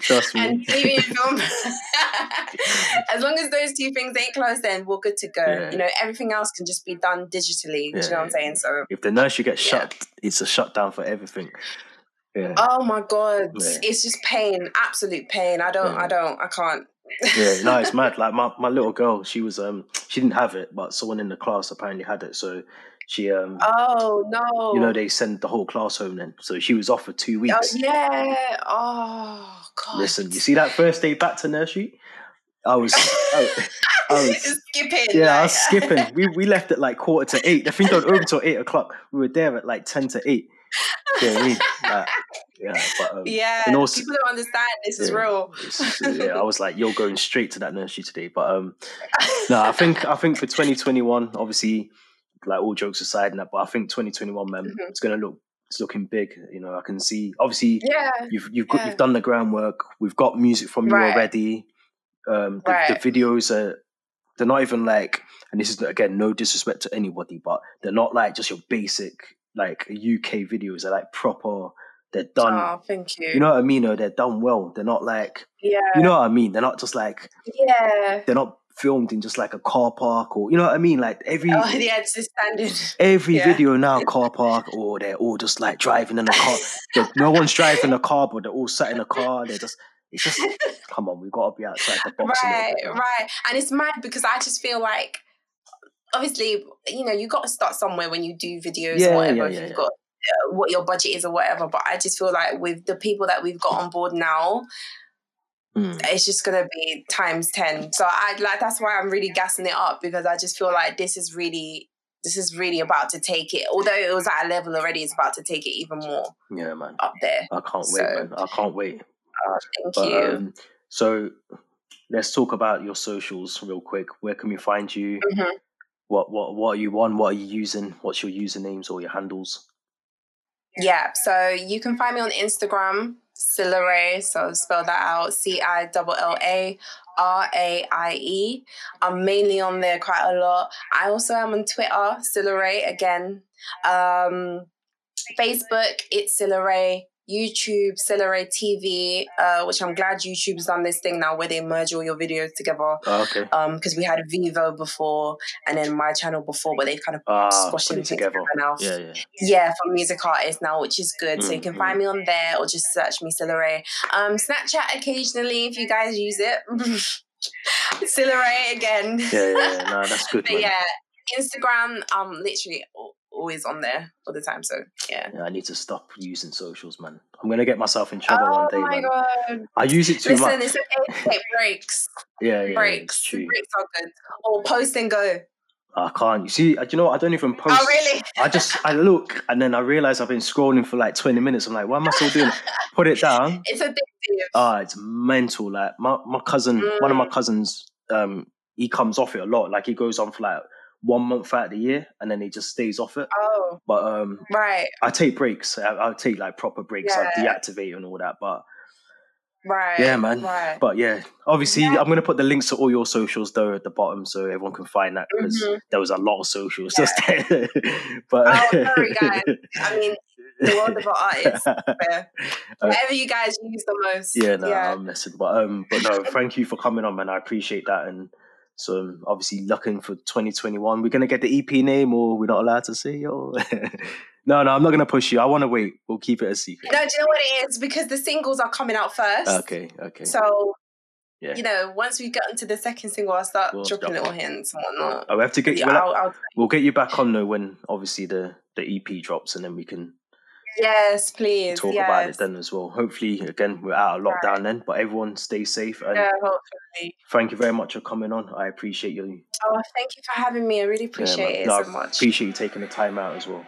Trust me. and TV and film, as long as those two things ain't closed, then we're good to go. Yeah. You know, everything else can just be done digitally. do you Yeah, know what I'm saying? So. if the nursery gets Yeah. shut, it's a shutdown for everything. Yeah. Oh my god, Yeah. it's just pain, absolute pain. I don't, Yeah. I don't, I can't. yeah, no, it's mad. Like my, my little girl, she was um she didn't have it, but someone in the class apparently had it. So she um Oh no! you know they send the whole class home then. So she was off for two weeks. yeah. Oh god. Listen, you see that first day back to nursery? I was I, I was skipping. yeah, I was skipping. We we left at like quarter to eight. The thing don't open till eight o'clock. We were there at like ten to eight. You know I mean? Like, yeah, but um, yeah. and also- people don't understand. This is real. yeah, I was like, you're going straight to that nursery today. But um, no, I think I think for 2021, obviously, like all jokes aside, and that, but I think 2021, man, Mhm. it's gonna look it's looking big. You know, I can see obviously yeah. you've you've got, Yeah. you've done the groundwork. We've got music from you Right. already. Um, the, Right. the videos are they're not even like, and this is again no disrespect to anybody, but they're not like just your basic like UK videos. They're like proper. They're done. Oh, thank you. You know what I mean? Or they're done well. They're not like yeah. you know what I mean. They're not just like yeah. they're not filmed in just like a car park or you know what I mean. Like every Oh yeah, it's the standard. every yeah. video now car park or they're all just like driving in a car. No one's driving a car, but they're all sat in a car. They're just it's just come on. We've got to be outside the box. right, right. And it's mad because I just feel like, obviously, you know, you got to start somewhere when you do videos Yeah, or whatever. yeah, yeah, you've got uh, what your budget is or whatever. But I just feel like with the people that we've got on board now, Mm. it's just gonna be times ten. So I like that's why I'm really gassing it up because I just feel like this is really. This is really about to take it. Although it was at a level already, it's about to take it even more Yeah, man. up there. I can't So- wait, man. I can't wait. Oh, thank But, you. um, so let's talk about your socials real quick. Where can we find you? Mhm. What what what are you on? What are you using? What's your usernames or your handles? Yeah, so you can find me on Instagram, Cillaraie, so spell that out C I L L A R A I E. I'm mainly on there quite a lot. I also am on Twitter, Cillaraie again. Um, Facebook, it's Cillaraie. YouTube, Cillaraie TV, uh, which I'm glad YouTube's done this thing now where they merge all your videos together. Oh, okay. Um, because we had Vevo before and then my channel before, but they've kind of Ah, squashed it everything together. now Yeah, yeah. yeah, for music artists now, which is good. So you can Mm, find me on there or just search me Cillaraie. Um, Snapchat occasionally if you guys use it. Cillaraie again. Yeah, yeah, yeah. No, that's good. but man. yeah, Instagram, I'm literally al- always on there all the time. So yeah. Yeah, I need to stop using socials, man. I'm gonna get myself in trouble Oh one day, Oh my man. god! I use it too Listen, much. it's okay to take breaks. Yeah, yeah, breaks. breaks are good. Or post and go. I can't. You see, uh, you know? I don't even post. Oh really? I just I look and then I realize I've been scrolling for like 20 minutes. I'm like, what am I still doing? Put it down. It's addictive. Ah, it's mental. Like my, my cousin, one of my Mm. cousins, um, he comes off it a lot. Like he goes on for like one month out of the year and then he just stays off it. Oh But um, right, I take breaks. I, I'll take like proper breaks. I Yeah. deactivate and all that. But right. yeah, man. Right. But yeah, obviously, Yeah. I'm gonna put the links to all your socials though at the bottom so everyone can find that because Mhm. there was a lot of socials just there. but Oh, sorry, guys. I mean, the world of artists. Uh, Whatever you guys use the most. yeah, no, yeah. I'm messing. But um, but no, thank you for coming on, man. I appreciate that. And so um, obviously, looking for 2021. We're gonna get the EP name, or we're not allowed to say, or no, no, I'm not gonna push you. I want to wait. We'll keep it a secret. No, do you know what it is? Because the singles are coming out first. Okay, okay. So, Yeah. you know, once we get into the second single, I'll start We'll dropping drop little hints and whatnot. Oh, we have to get you. Yeah, I'll, I'll, we'll get you back on though when obviously the the EP drops, and then we can yes, please. talk yes. about it then as well. Hopefully, again, we're out of lockdown then, but everyone stay safe and Yeah, hopefully. thank you very much for coming on. I appreciate you. Oh, thank you for having me. I really appreciate man. it No, so I much. Appreciate you taking the time out as well.